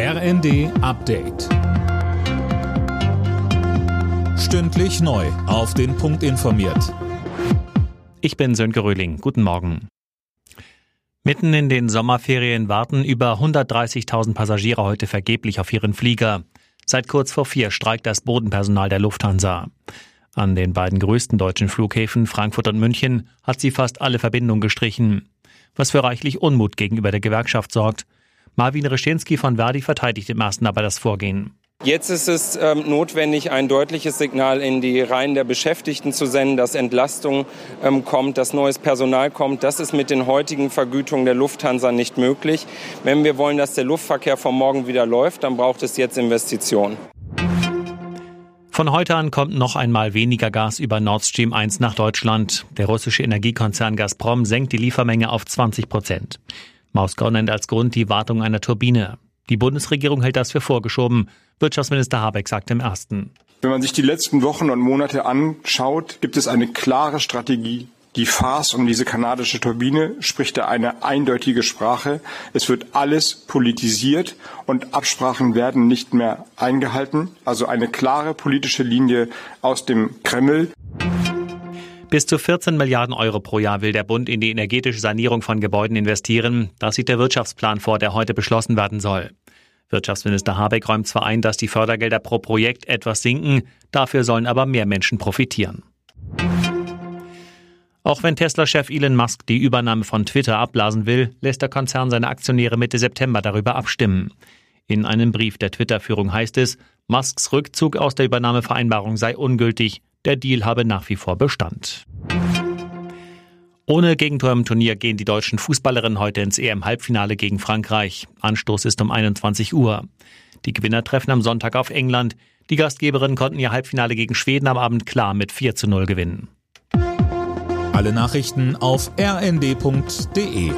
RND Update. Stündlich neu. Auf den Punkt informiert. Ich bin Sönke Röhling. Guten Morgen. Mitten in den Sommerferien warten über 130.000 Passagiere heute vergeblich auf ihren Flieger. Seit kurz vor vier streikt das Bodenpersonal der Lufthansa. An den beiden größten deutschen Flughäfen Frankfurt und München hat sie fast alle Verbindungen gestrichen, was für reichlich Unmut gegenüber der Gewerkschaft sorgt. Marvin Reschenski von Verdi verteidigt im ersten aber das Vorgehen. Jetzt ist es ähm, notwendig, ein deutliches Signal in die Reihen der Beschäftigten zu senden, dass Entlastung ähm, kommt, dass neues Personal kommt. Das ist mit den heutigen Vergütungen der Lufthansa nicht möglich. Wenn wir wollen, dass der Luftverkehr von morgen wieder läuft, dann braucht es jetzt Investitionen. Von heute an kommt noch einmal weniger Gas über Nord Stream 1 nach Deutschland. Der russische Energiekonzern Gazprom senkt die Liefermenge auf 20 Prozent. Moskau nennt als Grund die Wartung einer Turbine. Die Bundesregierung hält das für vorgeschoben. Wirtschaftsminister Habeck sagt im ersten. Wenn man sich die letzten Wochen und Monate anschaut, gibt es eine klare Strategie. Die Farce um diese kanadische Turbine spricht da eine eindeutige Sprache. Es wird alles politisiert und Absprachen werden nicht mehr eingehalten. Also eine klare politische Linie aus dem Kreml. Bis zu 14 Milliarden Euro pro Jahr will der Bund in die energetische Sanierung von Gebäuden investieren. Das sieht der Wirtschaftsplan vor, der heute beschlossen werden soll. Wirtschaftsminister Habeck räumt zwar ein, dass die Fördergelder pro Projekt etwas sinken, dafür sollen aber mehr Menschen profitieren. Auch wenn Tesla-Chef Elon Musk die Übernahme von Twitter abblasen will, lässt der Konzern seine Aktionäre Mitte September darüber abstimmen. In einem Brief der Twitter-Führung heißt es, Musks Rückzug aus der Übernahmevereinbarung sei ungültig, der Deal habe nach wie vor Bestand. Ohne Gegentor im Turnier gehen die deutschen Fußballerinnen heute ins EM-Halbfinale gegen Frankreich. Anstoß ist um 21 Uhr. Die Gewinner treffen am Sonntag auf England. Die Gastgeberinnen konnten ihr Halbfinale gegen Schweden am Abend klar mit 4 zu 0 gewinnen. Alle Nachrichten auf rnd.de